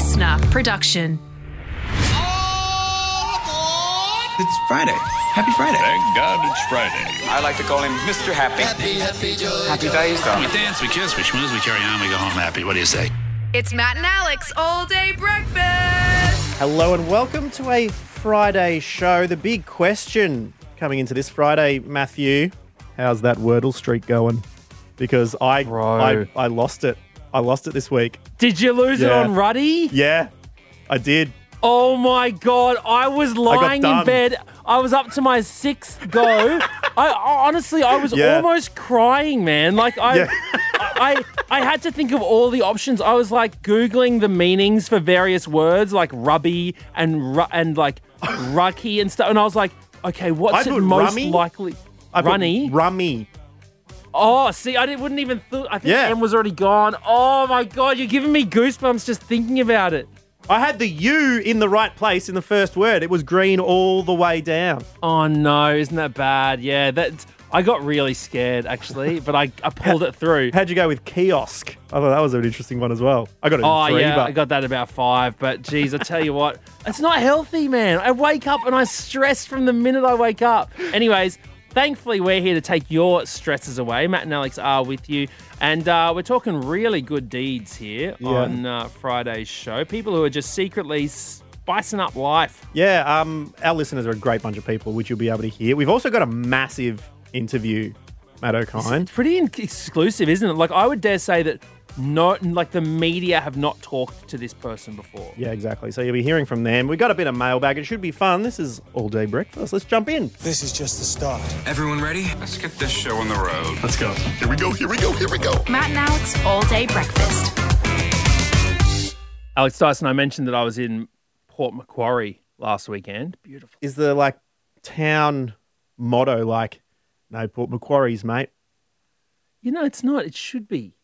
listener production. It's Friday. Happy Friday. Thank God it's Friday. I like to call him Mr. Happy. Happy, happy, joy. Happy days, We dance, we kiss, we schmooze, we carry on, we go home happy. What do you say? It's Matt and Alex all day breakfast. Hello and welcome to a Friday show. The big question coming into this Friday, Matthew, how's that Wordle streak going? Because I Bro. I, I lost it. I lost it this week. Did you lose it on Ruddy? Yeah, I did. Oh my god! I was lying in bed. I was up to my sixth go. I, I honestly, I was Yeah. almost crying, man. Like I, Yeah. I, I had to think of all the options. I was like googling the meanings for various words, like rubby and ru- and like rucky and stuff. And I was like, okay, what's I it most rummy. likely? I Runny. Rummy. Oh, see, I didn't, wouldn't even. Th- I think Yeah. M was already gone. Oh my god, you're giving me goosebumps just thinking about it. I had the U in the right place in the first word. It was green all the way down. Oh no, isn't that bad? Yeah, that I got really scared actually, but I, I pulled it through. How'd you go with kiosk? I thought that was an interesting one as well. I got it Oh three, yeah, but I got that about five. But geez, I tell you what, it's not healthy, man. I wake up and I stress from the minute I wake up. Anyways, thankfully we're here to take your stresses away. Matt and Alex are with you, and uh, we're talking really good deeds here Yeah. on uh, Friday's show. People who are just secretly spicing up life. Yeah, um, our listeners are a great bunch of people, which you'll be able to hear. We've also got a massive interview, Matt Okine. It's pretty exclusive, isn't it? Like I would dare say that no, like the media have not talked to this person before. Yeah, exactly. So you'll be hearing from them. We got a bit of mailbag. It should be fun. This is all day breakfast. Let's jump in. This is just the start. Everyone ready? Let's get this show on the road. Let's go. Here we go, here we go, here we go. Matt and Alex all day breakfast. Alex Dyson, I mentioned that I was in Port Macquarie last weekend. Beautiful. Is the like town motto like no Port Macquarie's, mate? You know, it's not. It should be.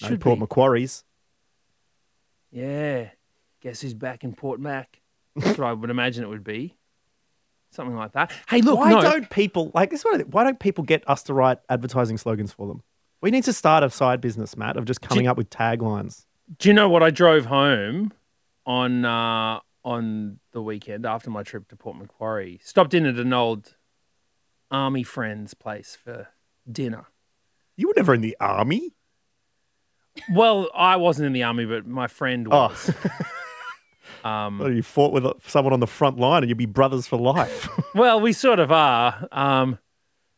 It No Port be. Macquarie's. yeah. Guess who's back in Port Mac? That's what I would imagine it would be. Something like that. Hey, look, why no. don't people like this? One, why don't people get us to write advertising slogans for them? We need to start a side business, Matt, of just coming up with taglines. Do you know what I drove home on uh, on the weekend after my trip to Port Macquarie? Stopped in at an old army friend's place for dinner. You were never in the army. Well, I wasn't in the army, but my friend Oh. was. um, Well, you fought with someone on the front line, and you'd be brothers for life. well, we sort of are. Um,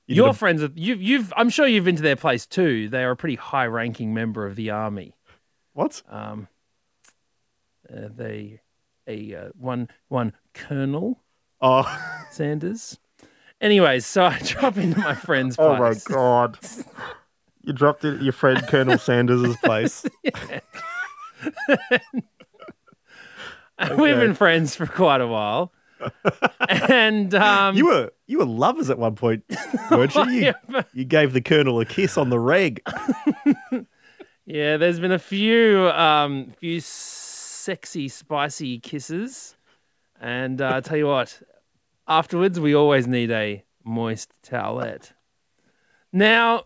You your a- friends, are, you, you've. I'm sure you've been to their place too. They are a pretty high-ranking member of the army. what? Um, uh, they, a uh, one one Colonel Oh, Sanders. Anyways, so I drop into my friend's place. oh my god! You dropped it at your friend Colonel Sanders' place. We've been friends for quite a while, and um, You were you were lovers at one point, weren't you? You, you gave the Colonel a kiss on the reg. Yeah, there's been a few um few sexy spicy kisses. And uh, I tell you what, afterwards we always need a moist towelette. Now,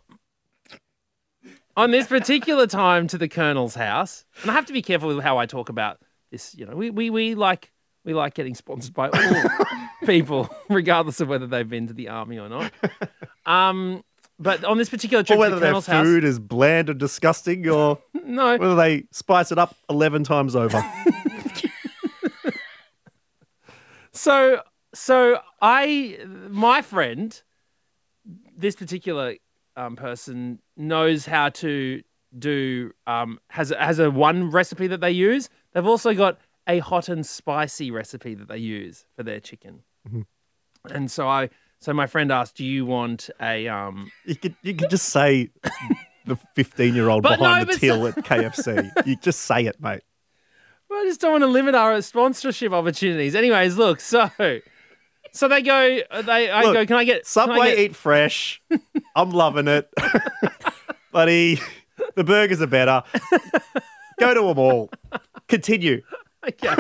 on this particular time to the colonel's house, and I have to be careful with how I talk about this, you know, we we, we like we like getting sponsored by all people, regardless of whether they've been to the army or not. Um but on this particular Or trip to whether the their colonel's house, food is bland and disgusting, or no, whether they spice it up eleven times over. So, so I, my friend, this particular um, person knows how to do um, has has a one recipe that they use. They've also got a hot and spicy recipe that they use for their chicken. And so I, so my friend asked, "Do you want a um?" You could you could just say the fifteen year old behind no, the till at KFC. You just say it, mate. Well, I just don't want to limit our sponsorship opportunities. Anyways, look, so. So they go. They I Look, go. Can I get can I Subway get- eat fresh. I'm loving it. Buddy, the burgers are better. Go to them all. Continue. Okay.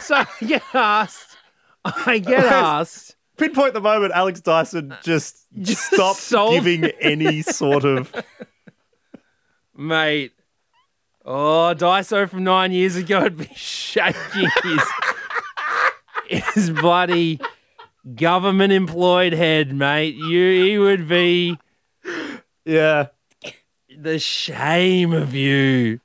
so I get asked. I get asked. Pinpoint the moment Alex Dyson just, Just stopped sold- giving any sort of. Mate, Oh, Dyso from nine years ago would be shaking his, his bloody government employed head, mate. You, he would be Yeah. the shame of you.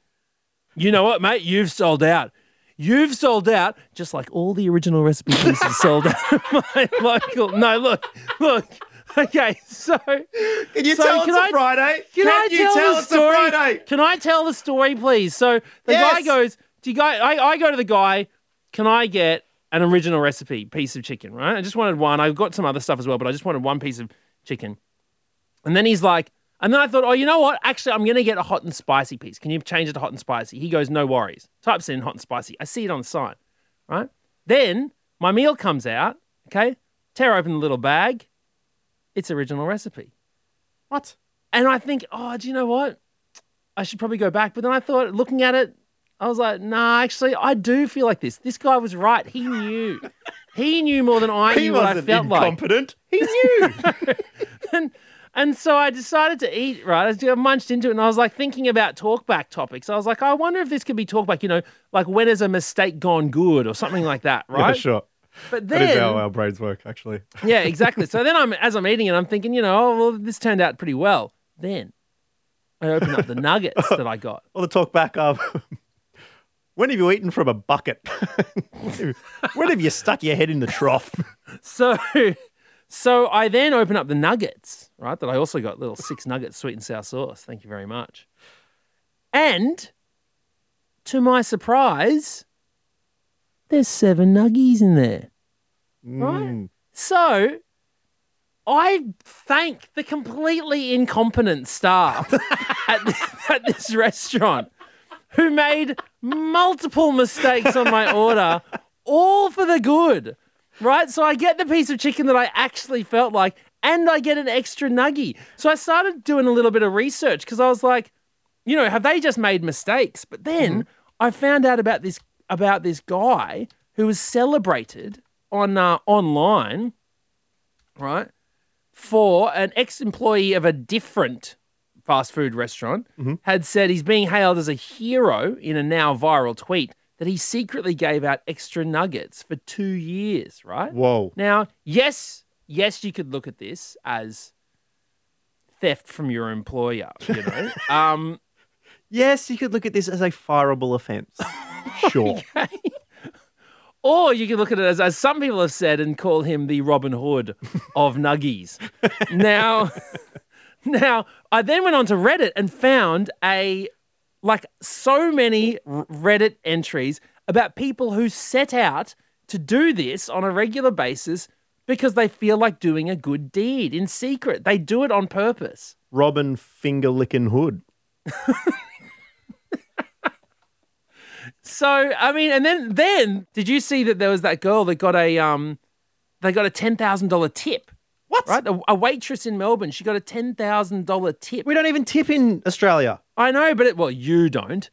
You know what, mate? You've sold out. You've sold out, just like all the original recipe pieces sold out my local. No, look, look. Okay, so Can you So tell can it's a I- Friday? Can, I you tell, tell the a story? Friday? Can I tell the story, please? So the guy goes, "Do you go?" I, I go to the guy. Can I get an original recipe piece of chicken? Right. I just wanted one. I've got some other stuff as well, but I just wanted one piece of chicken. And then he's like, and then I thought, oh, you know what? Actually, I'm going to get a hot and spicy piece. Can you change it to hot and spicy? He goes, no worries. Types in hot and spicy. I see it on the sign, right? Then my meal comes out. Okay, tear open the little bag. It's original recipe. What? And I think, oh, do you know what? I should probably go back. But then I thought, looking at it, I was like, nah, actually, I do feel like this. This guy was right. He knew. he knew more than I He knew what I like. incompetent. He knew. And, and so I decided to eat, right? I just- munched into it and I was like thinking about talkback topics. I was like, I wonder if this could be talkback, you know, like when has a mistake gone good or something like that, right? Yeah, sure. But That is then, how our brains work, actually. yeah, exactly. So then I'm as I'm eating it, I'm thinking, you know, oh, well, this turned out pretty well. Then I open up the nuggets that I got. Well, the talkback up. When have you eaten from a bucket? when have you stuck your head in the trough? So, so I then open up the nuggets, right? That I also got little six nuggets, sweet and sour sauce. Thank you very much. And to my surprise, there's seven nuggies in there. Right? Mm. So I thank the completely incompetent staff at, this, at this restaurant who made multiple mistakes on my order, all for the good. Right? So I get the piece of chicken that I actually felt like, and I get an extra nuggie. So I started doing a little bit of research because I was like, you know, have they just made mistakes? But then I found out about this about this guy who was celebrated on uh, online, right, for an ex-employee of a different fast food restaurant had said he's being hailed as a hero in a now viral tweet that he secretly gave out extra nuggets for two years, right? Whoa. Now, yes, yes, you could look at this as theft from your employer, you know. um, Yes, you could look at this as a fireable offence. Sure. Or you can look at it as, as some people have said and call him the Robin Hood of nuggies. now, now I then went on to Reddit and found a like so many Reddit entries about people who set out to do this on a regular basis because they feel like doing a good deed in secret. They do it on purpose. Robin finger licking hood. So I mean, and then then did you see that there was that girl that got a um, they got a ten thousand dollar tip. What? Right, a, a waitress in Melbourne, she got a ten thousand dollar tip. We don't even tip in Australia. I know, but it, well, you don't.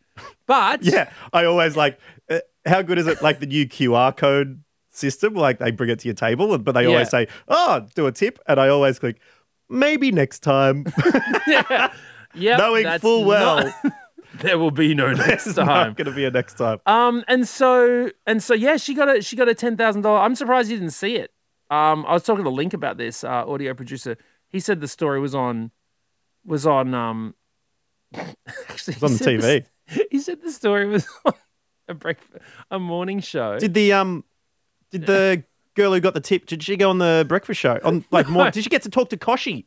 But Yeah, I always like. Uh, how good is it? Like the new QR code system, like they bring it to your table, but they Yeah. always say, "Oh, do a tip," and I always click, "Maybe next time," yeah, knowing full well not- there will be no next time. not going to be a next time. Um, and so and so, yeah, she got a she got a ten thousand dollar. I'm surprised you didn't see it. Um, I was talking to Link about this, uh, audio producer. He said the story was on was on um. actually, It's on the TV. the- he said the story was on a breakfast, a morning show. Did the um, did the girl who got the tip? Did she go on the breakfast show? On like more? Did she get to talk to Kochie?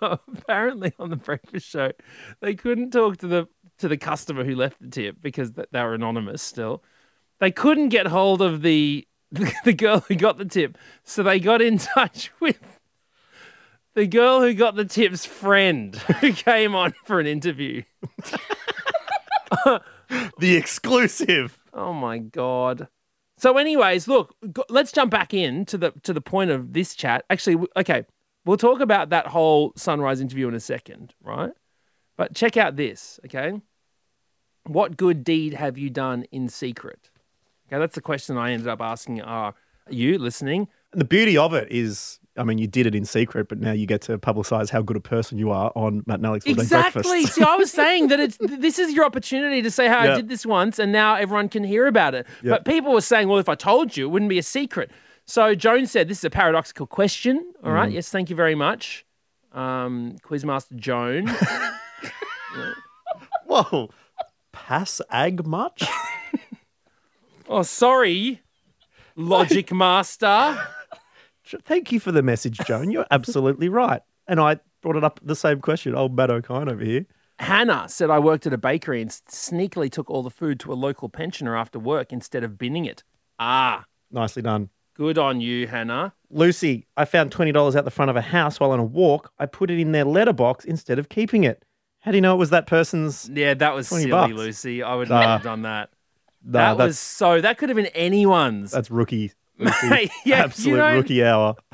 apparently on the breakfast show they couldn't talk to the to the customer who left the tip because they were anonymous still they couldn't get hold of the the girl who got the tip so they got in touch with the girl who got the tip's friend who came on for an interview The exclusive. Oh my god. So, anyways, look, let's jump back in to the to the point of this chat. Actually, okay, we'll talk about that whole sunrise interview in a second, right? But check out this, okay? What good deed have you done in secret? Okay, that's the question I ended up asking. Are you listening? And the beauty of it is I mean, you did it in secret, but now you get to publicise how good a person you are on Matt and Alex Day Exactly. Breakfast. See, I was saying that it's this is your opportunity to say how Yeah. I did this once, and now everyone can hear about it. Yeah. But people were saying, well, if I told you, it wouldn't be a secret. So Joan said, this is a paradoxical question. All right. Mm. Yes, thank you very much, um, Quizmaster Joan. Whoa, pass ag much? oh, sorry, Logic Master. Thank you for the message, Joan. You're absolutely right. And I brought it up the same question. Old Matt Okine over here. Hannah said I worked at a bakery and sneakily took all the food to a local pensioner after work instead of binning it. Ah, Nicely done. good on you, Hannah. Lucy, I found $20 out the front of a house while on a walk. I put it in their letterbox instead of keeping it. How do you know it was that person's? Yeah, that was 20 silly, bucks. Lucy. I would never have done that. Nah, that was so. That could have been anyone's. that's rookie. Yeah, you Absolute know- rookie hour.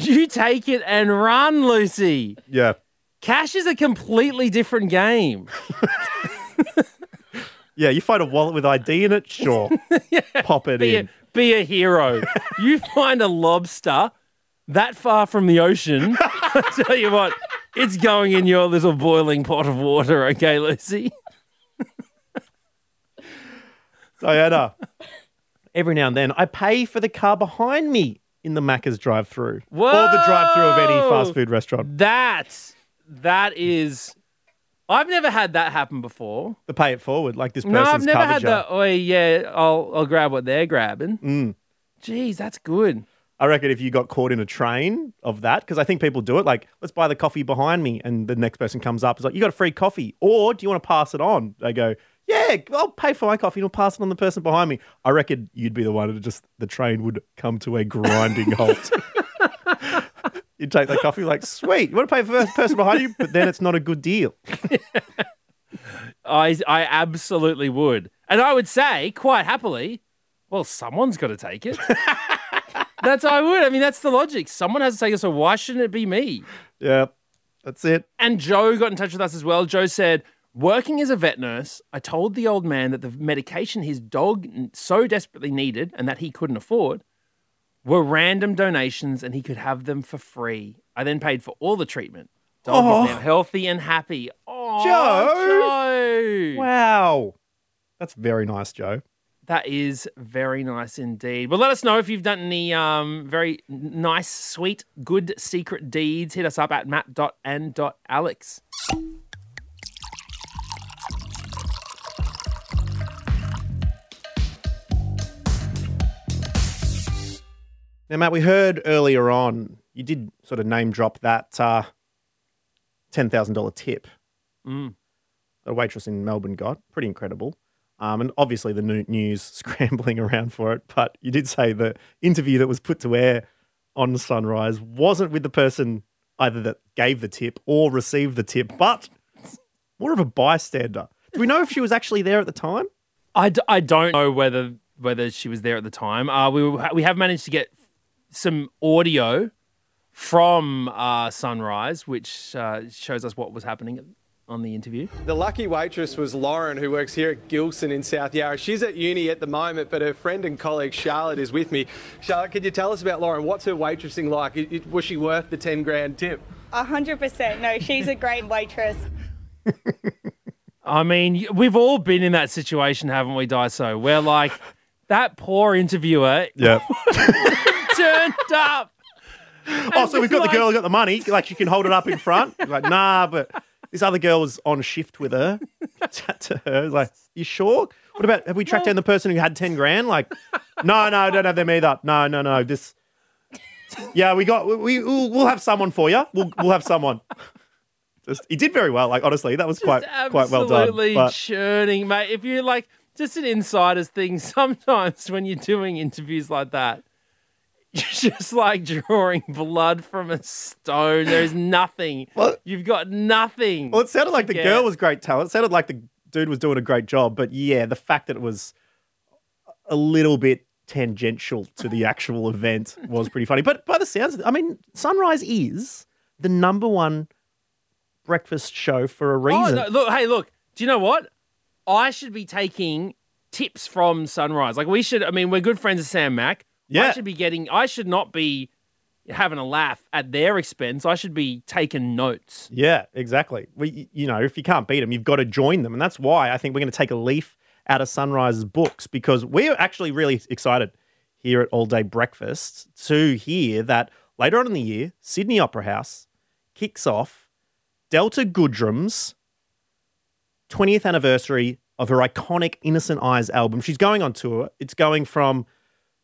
You take it and run, Lucy. Yeah. Cash is a completely different game. Yeah, you find a wallet with ID in it, sure. Pop it Be in. a, be a hero. you find a lobster that far from the ocean. I tell you what, it's going in your little boiling pot of water, okay, Lucy? Diana, every now and then I pay for the car behind me in the Macca's drive through or the drive through of any fast food restaurant. That, that is. I've never had that happen before. The pay it forward, like this person's No, I've never had the. Oh yeah, I'll I'll grab what they're grabbing. Mm. Jeez, that's good. I reckon if you got caught in a train of that, because I think people do it, like, let's buy the coffee behind me. And the next person comes up, is like, you got a free coffee. Or do you want to pass it on? They go, yeah, I'll pay for my coffee and I'll pass it on the person behind me. I reckon you'd be the one that just, the train would come to a grinding halt. You'd take that coffee, like, sweet, you want to pay for the person behind you, but then it's not a good deal. I I absolutely would, and I would say quite happily, well, someone's got to take it. that's I would. I mean, that's the logic. Someone has to take it, so why shouldn't it be me? Yeah, that's it. And Joe got in touch with us as well. Joe said, Working as a vet nurse, I told the old man that the medication his dog so desperately needed and that he couldn't afford were random donations and he could have them for free. I then paid for all the treatment. Dog Oh. is now healthy and happy. Oh, Joe! Joe! Wow. That's very nice, Joe. That is very nice indeed. Well, let us know if you've done any um, very nice, sweet, good secret deeds. Hit us up at matt.and.alex. Now, Matt, we heard earlier on you did sort of name drop that uh, ten thousand dollar tip Mm. that a waitress in Melbourne got. Pretty incredible. Um, and obviously the new news scrambling around for it. But you did say the interview that was put to air on Sunrise wasn't with the person either that gave the tip or received the tip, but more of a bystander. Do we know if she was actually there at the time? I, d- I don't know whether whether she was there at the time. Uh, we were- we have managed to get some audio from uh, Sunrise, which uh, shows us what was happening on the interview. The lucky waitress was Lauren, who works here at Gilson in South Yarra. She's at uni at the moment, but her friend and colleague Charlotte is with me. Charlotte, could you tell us about Lauren? What's her waitressing like? It- it- was she worth the 10 grand tip? A hundred percent. No, she's a great waitress. I mean, we've all been in that situation, haven't we, Dyso? Where like that poor interviewer Yeah. turned up. oh, so we've got the girl who got the money. Like she can hold it up in front. Like, nah, but this other girl was on shift with her. Chat to her. Like, you sure? What about have we tracked down the person who had ten grand? Like, no, no, I don't have them either. No, no, no. This. Yeah, we got. We we'll, we'll have someone for you. We'll we'll have someone. Just he did very well. Like honestly, that was quite quite well done. Absolutely churning, mate. If you like, just an insider's thing. Sometimes when you're doing interviews like that, just like drawing blood from a stone. There's nothing. Well- You've got nothing. Well, it sounded like the Yeah. girl was great talent. It sounded like the dude was doing a great job. But yeah, the fact that it was a little bit tangential to the actual event was pretty funny. But by the sounds, of it, I mean, Sunrise is the number one breakfast show for a Oh, reason. no, look, hey, look. Do you know what? I should be taking tips from Sunrise. Like we should. I mean, we're good friends with Sam Mac. Yeah. I should be getting. I should not be having a laugh at their expense. I should be taking notes. Yeah, exactly. We, you know, if you can't beat them, you've got to join them, and that's why I think we're going to take a leaf out of Sunrise's books because we're actually really excited here at All Day Breakfast to hear that later on in the year, Sydney Opera House kicks off Delta Goodrem's 20th anniversary of her iconic Innocent Eyes album. She's going on tour. It's going from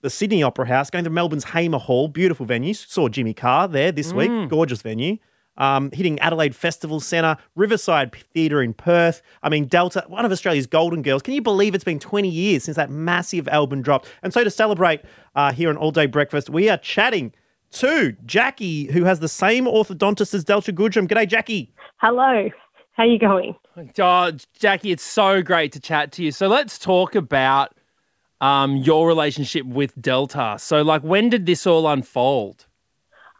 the Sydney Opera House, going to Melbourne's Hamer Hall, beautiful venue. Saw Jimmy Carr there this week, gorgeous venue. Um, hitting Adelaide Festival Centre, Riverside Theatre in Perth. I mean, Delta, one of Australia's golden girls. Can you believe it's been 20 years since that massive album dropped? And so to celebrate uh, here on All Day Breakfast, we are chatting to Jackie, who has the same orthodontist as Delta Goodrem. G'day, Jackie. Hello. How you going? Oh, Jackie, it's so great to chat to you. So let's talk about um, your relationship with Delta. So, like, when did this all unfold?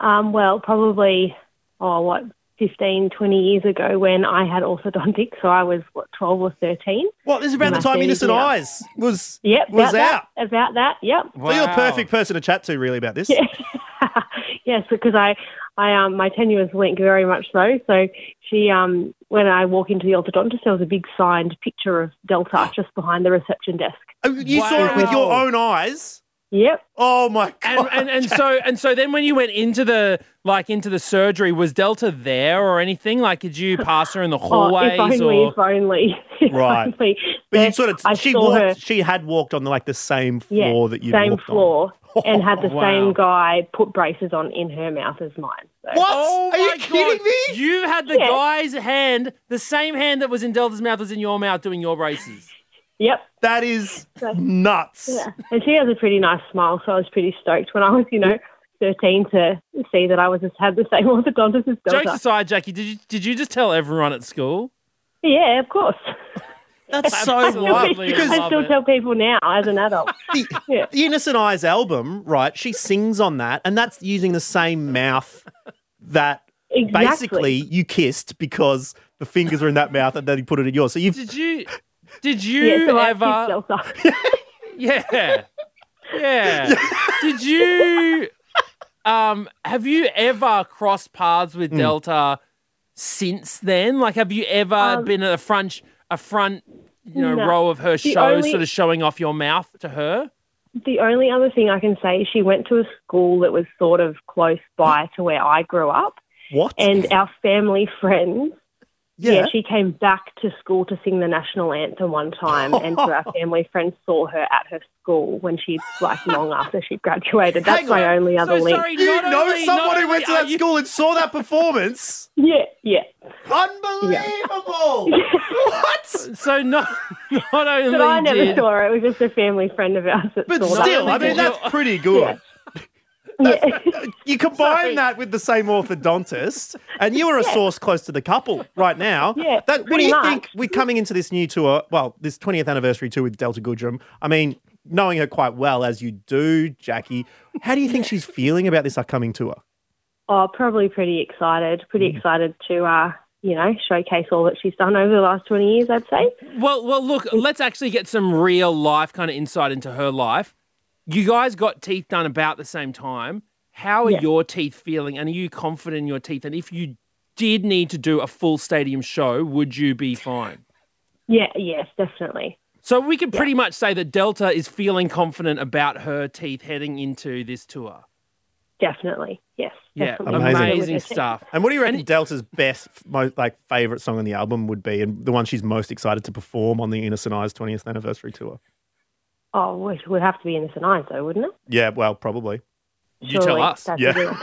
Um, well, probably, oh, what, 15, 20 years ago when I had orthodontics. So I was, what, 12 or 13? What? This is about the time Innocent now. Eyes was, Yep. was about out. That, about that, yep. So you're the perfect person to chat to, really, about this. yes, because I, I, um, my tenuous link very much so. So she, um, when I walk into the orthodontist, there was a big signed picture of Delta just behind the reception desk. Oh, You saw it with your own eyes. Yep. Oh my god! And, and and so and so then when you went into the like into the surgery, was Delta there or anything? Like, did you pass her in the hallways oh, if only, or? if only. If Right. only. But you sort of I she saw walked. her- She had walked on the, like the same Yeah, floor that you same walked floor, oh, and had the Wow. same guy put braces on in her mouth as mine. So. What? Oh Are you kidding God. me? You had the Yeah. guy's hand, the same hand that was in Delta's mouth was in your mouth doing your braces. Yep. That is nuts. Yeah. And she has a pretty nice smile, so I was pretty stoked when I was, you know, 13 to see that I was just had the same orthodontist as Delta. Jokes aside, Jackie, did you did you just tell everyone at school? Yeah, of course. That's so Absolutely, wild. I Because love I still it. tell people now as an adult. the, the Innocent Eyes album, right? She sings on that, and that's using the same mouth that Exactly. basically you kissed because the fingers are in that mouth, and then you put it in yours. So you've Did you did you yeah, so I ever kissed Yeah. Yeah. Did you um have you ever crossed paths with Delta since then? Like have you ever Um, been at a front a front you know No. row of her The shows only- sort of showing off your mouth to her? The only other thing I can say, is she went to a school that was sort of close by to where I grew up, what? and our family friends. Yeah. Yeah, she came back to school to sing the national anthem one time, and so our family friends saw her at her school when she like long after she graduated. That's Hang my on. only other so link. sorry, you know only- someone who went to that you- school and saw that performance? Yeah, yeah. Unbelievable! what? So not not only But I never did saw her. It was just a family friend of ours that But still, I mean, that's pretty good. Yeah. You combine that with the same orthodontist, and you are a source close to the couple right now. Yeah, That, what do you much. think? We're coming into this new tour, well, this 20th anniversary tour with Delta Goodrem. I mean, knowing her quite well as you do, Jackie, how do you think she's feeling about this upcoming tour? Oh, probably pretty excited. Pretty Mm. excited to, uh, you know, showcase all that she's done over the last 20 years, I'd say. Well, well, look, let's actually get some real life kind of insight into her life. You guys got teeth done about the same time. How are Yeah. your teeth feeling? And are you confident in your teeth? And if you did need to do a full stadium show, would you be fine? Yeah, yes, definitely. So we can pretty much say that Delta is feeling confident about her teeth heading into this tour. Definitely. Yes. Yeah, definitely. Amazing. amazing stuff. And what do you reckon And- Delta's best, most like favorite song on the album would be, and the one she's most excited to perform on the Innocent Eyes 20th anniversary tour? Oh, it would have to be Innocent Eyes, though, wouldn't it? Yeah, well, probably. You tell Surely us. that's Yeah. a good-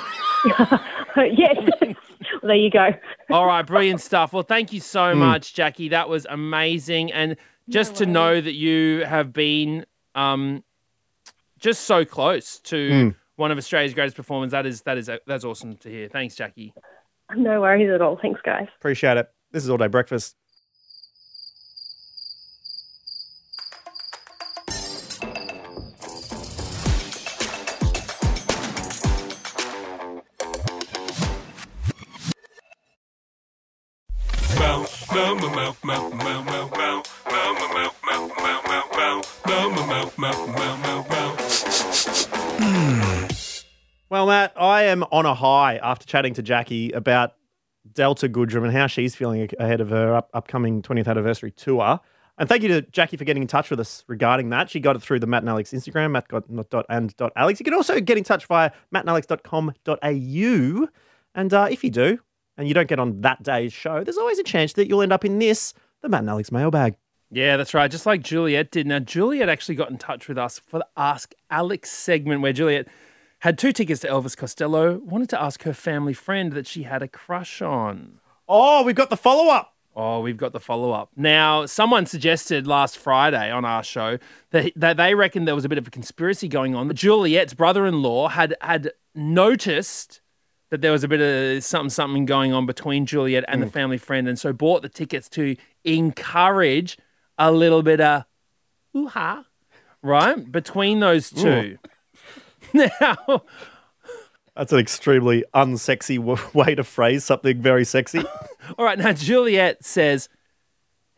yes. well, there you go. All right, brilliant stuff. Well, thank you Hmm. so much, Jackie. That was amazing. And just to know that you have been um, just so close to Hmm. one of Australia's greatest performers, that is that is that's awesome to hear. Thanks, Jackie. No worries at all. Thanks, guys. Appreciate it. This is All Day Breakfast. On a high after chatting to Jackie about Delta Goodrem and how she's feeling ahead of her up- upcoming 20th anniversary tour. And thank you to Jackie for getting in touch with us regarding that. She got it through the Matt and Alex Instagram, matt.and.alex. You can also get in touch via mattandalex.com.au. And uh, if you do, and you don't get on that day's show, there's always a chance that you'll end up in this, the Matt and Alex mailbag. Yeah, that's right. Just like Juliet did. Now, Juliet actually got in touch with us for the Ask Alex segment where Juliet had two tickets to Elvis Costello, wanted to ask her family friend that she had a crush on. Oh, we've got the follow up. Oh, we've got the follow up. Now, someone suggested last Friday on our show that, that they reckoned there was a bit of a conspiracy going on. Juliet's brother in law had, had noticed that there was a bit of something, something going on between Juliet and the mm. family friend, and so bought the tickets to encourage a little bit of hoo ha, right? Between those two. Now, That's an extremely unsexy w- way to phrase something very sexy. All right, now Juliet says,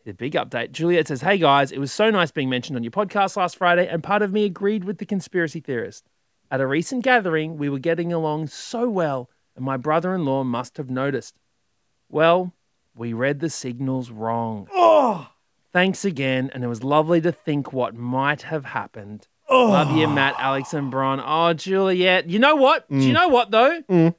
the big update. Juliet says, Hey guys, it was so nice being mentioned on your podcast last Friday, and part of me agreed with the conspiracy theorist. At a recent gathering, we were getting along so well, and my brother in law must have noticed. Well, we read the signals wrong. Oh, Thanks again, and it was lovely to think what might have happened. Oh. Love you, Matt, Alex, and Bron. Oh, Juliet. You know what? Do you Mm. know what, though?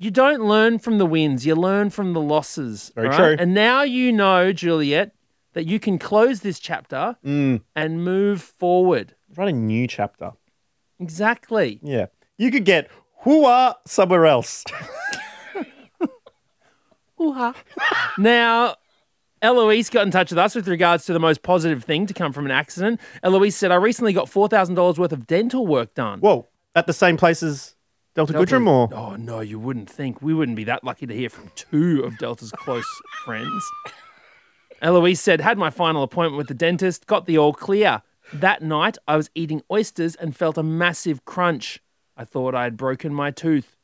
You don't learn from the wins, you learn from the losses. Very all true. And now you know, Juliet, that you can close this chapter Mm. and move forward. Write a new chapter. Exactly. Yeah. You could get hooah somewhere else. Now, Eloise got in touch with us with regards to the most positive thing to come from an accident. Eloise said, I recently got $4,000 worth of dental work done. Whoa. At the same place as Delta, Goodrem or? Oh, no, you wouldn't think. We wouldn't be that lucky to hear from two of Delta's close friends. Eloise said, had my final appointment with the dentist, got the all clear. That night, I was eating oysters and felt a massive crunch. I thought I had broken my tooth.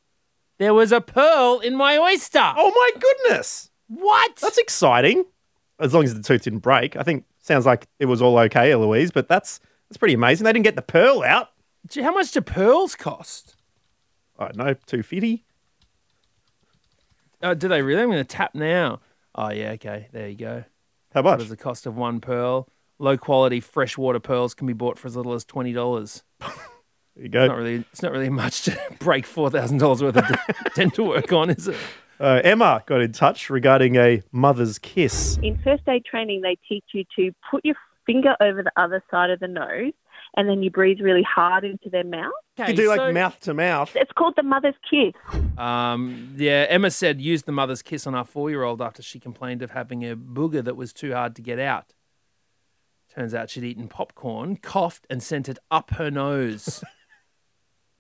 There was a pearl in my oyster. Oh my goodness. What? That's exciting. As long as the tooth didn't break. I think sounds like it was all okay, Eloise, but that's that's pretty amazing. They didn't get the pearl out. Gee, How much do pearls cost? I don't know, 250. Oh, uh, do they really? I'm going to tap now. Oh, yeah, okay. There you go. How What much? is the cost of one pearl? Low quality freshwater pearls can be bought for as little as twenty dollars. There you It's go. not really, it's not really much to break four thousand dollars worth of dental work on, is it? Uh, Emma got in touch regarding a mother's kiss. In first aid training, they teach you to put your finger over the other side of the nose and then you breathe really hard into their mouth. You do like mouth to mouth. It's called the mother's kiss. Um, yeah, Emma said use the mother's kiss on our four-year-old after she complained of having a booger that was too hard to get out. Turns out she'd eaten popcorn, coughed, and sent it up her nose.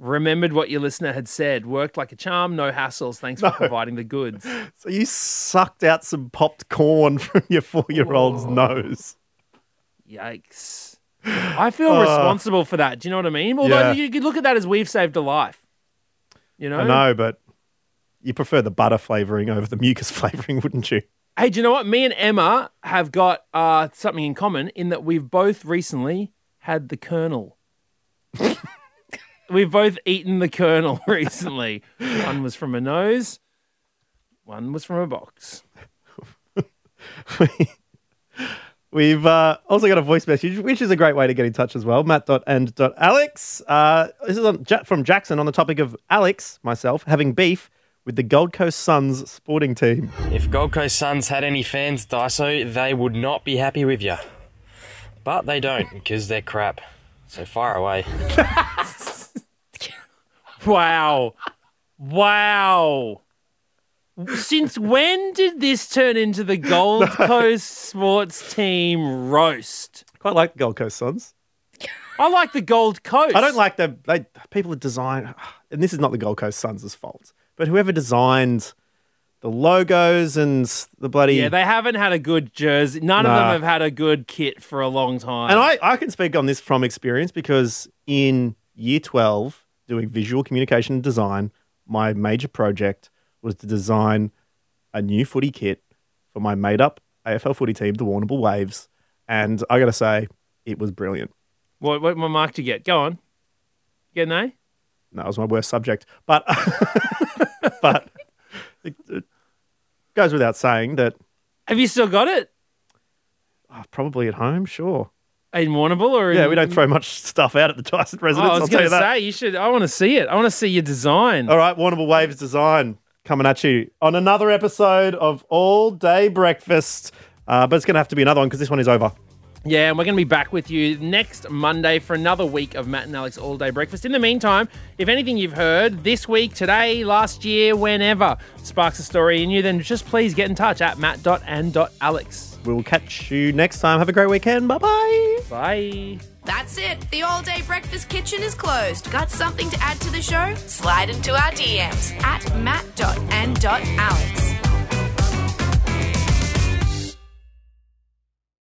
Remembered what your listener had said. Worked like a charm, no hassles. Thanks for providing the goods. So you sucked out some popped corn from your four year old's nose. Yikes. I feel Oh. responsible for that. Do you know what I mean? Although Yeah. you could look at that as we've saved a life. You know? I know, but you prefer the butter flavoring over the mucus flavoring, wouldn't you? Hey, do you know what? Me and Emma have got uh, something in common in that we've both recently had the kernel. We've both eaten the kernel recently. One was from a nose, one was from a box. We've uh, also got a voice message, which is a great way to get in touch as well. Matt.and.alex. Uh, this is on, from Jackson on the topic of Alex, myself, having beef with the Gold Coast Suns sporting team. If Gold Coast Suns had any fans, Dyso, they would not be happy with you. But they don't, because they're crap. So far away. Wow. Wow. Since when did this turn into the Gold Coast sports team roast? Quite like the Gold Coast Suns. I like the Gold Coast. I don't like the they, people that design, and this is not the Gold Coast Suns' fault, but whoever designed the logos and the bloody. Yeah, they haven't had a good jersey. None of them have had a good kit for a long time. And I, I can speak on this from experience because in year 12, doing visual communication and design, my major project was to design a new footy kit for my made up AFL footy team, the Warrnambool Waves. And I got to say, it was brilliant. What, what, mark did you get? Go on. Get an A? that was my worst subject. But but it, it goes without saying that Have you still got it oh, probably at home, sure. In Warrnambool or Yeah, we don't throw much stuff out at the Dyson Oh, residence. I was going to say you should. I want to see it. I want to see your design. All right, Warrnambool Waves Design coming at you on another episode of All Day Breakfast. Uh, but it's going to have to be another one because this one is over. Yeah, and we're going to be back with you next Monday for another week of Matt and Alex All Day Breakfast. In the meantime, if anything you've heard this week, today, last year, whenever sparks a story in you, then just please get in touch at matt.and.alex. We'll catch you next time. Have a great weekend. Bye bye. Bye. That's it. The all day breakfast kitchen is closed. Got something to add to the show? Slide into our DMs at matt.and.alex.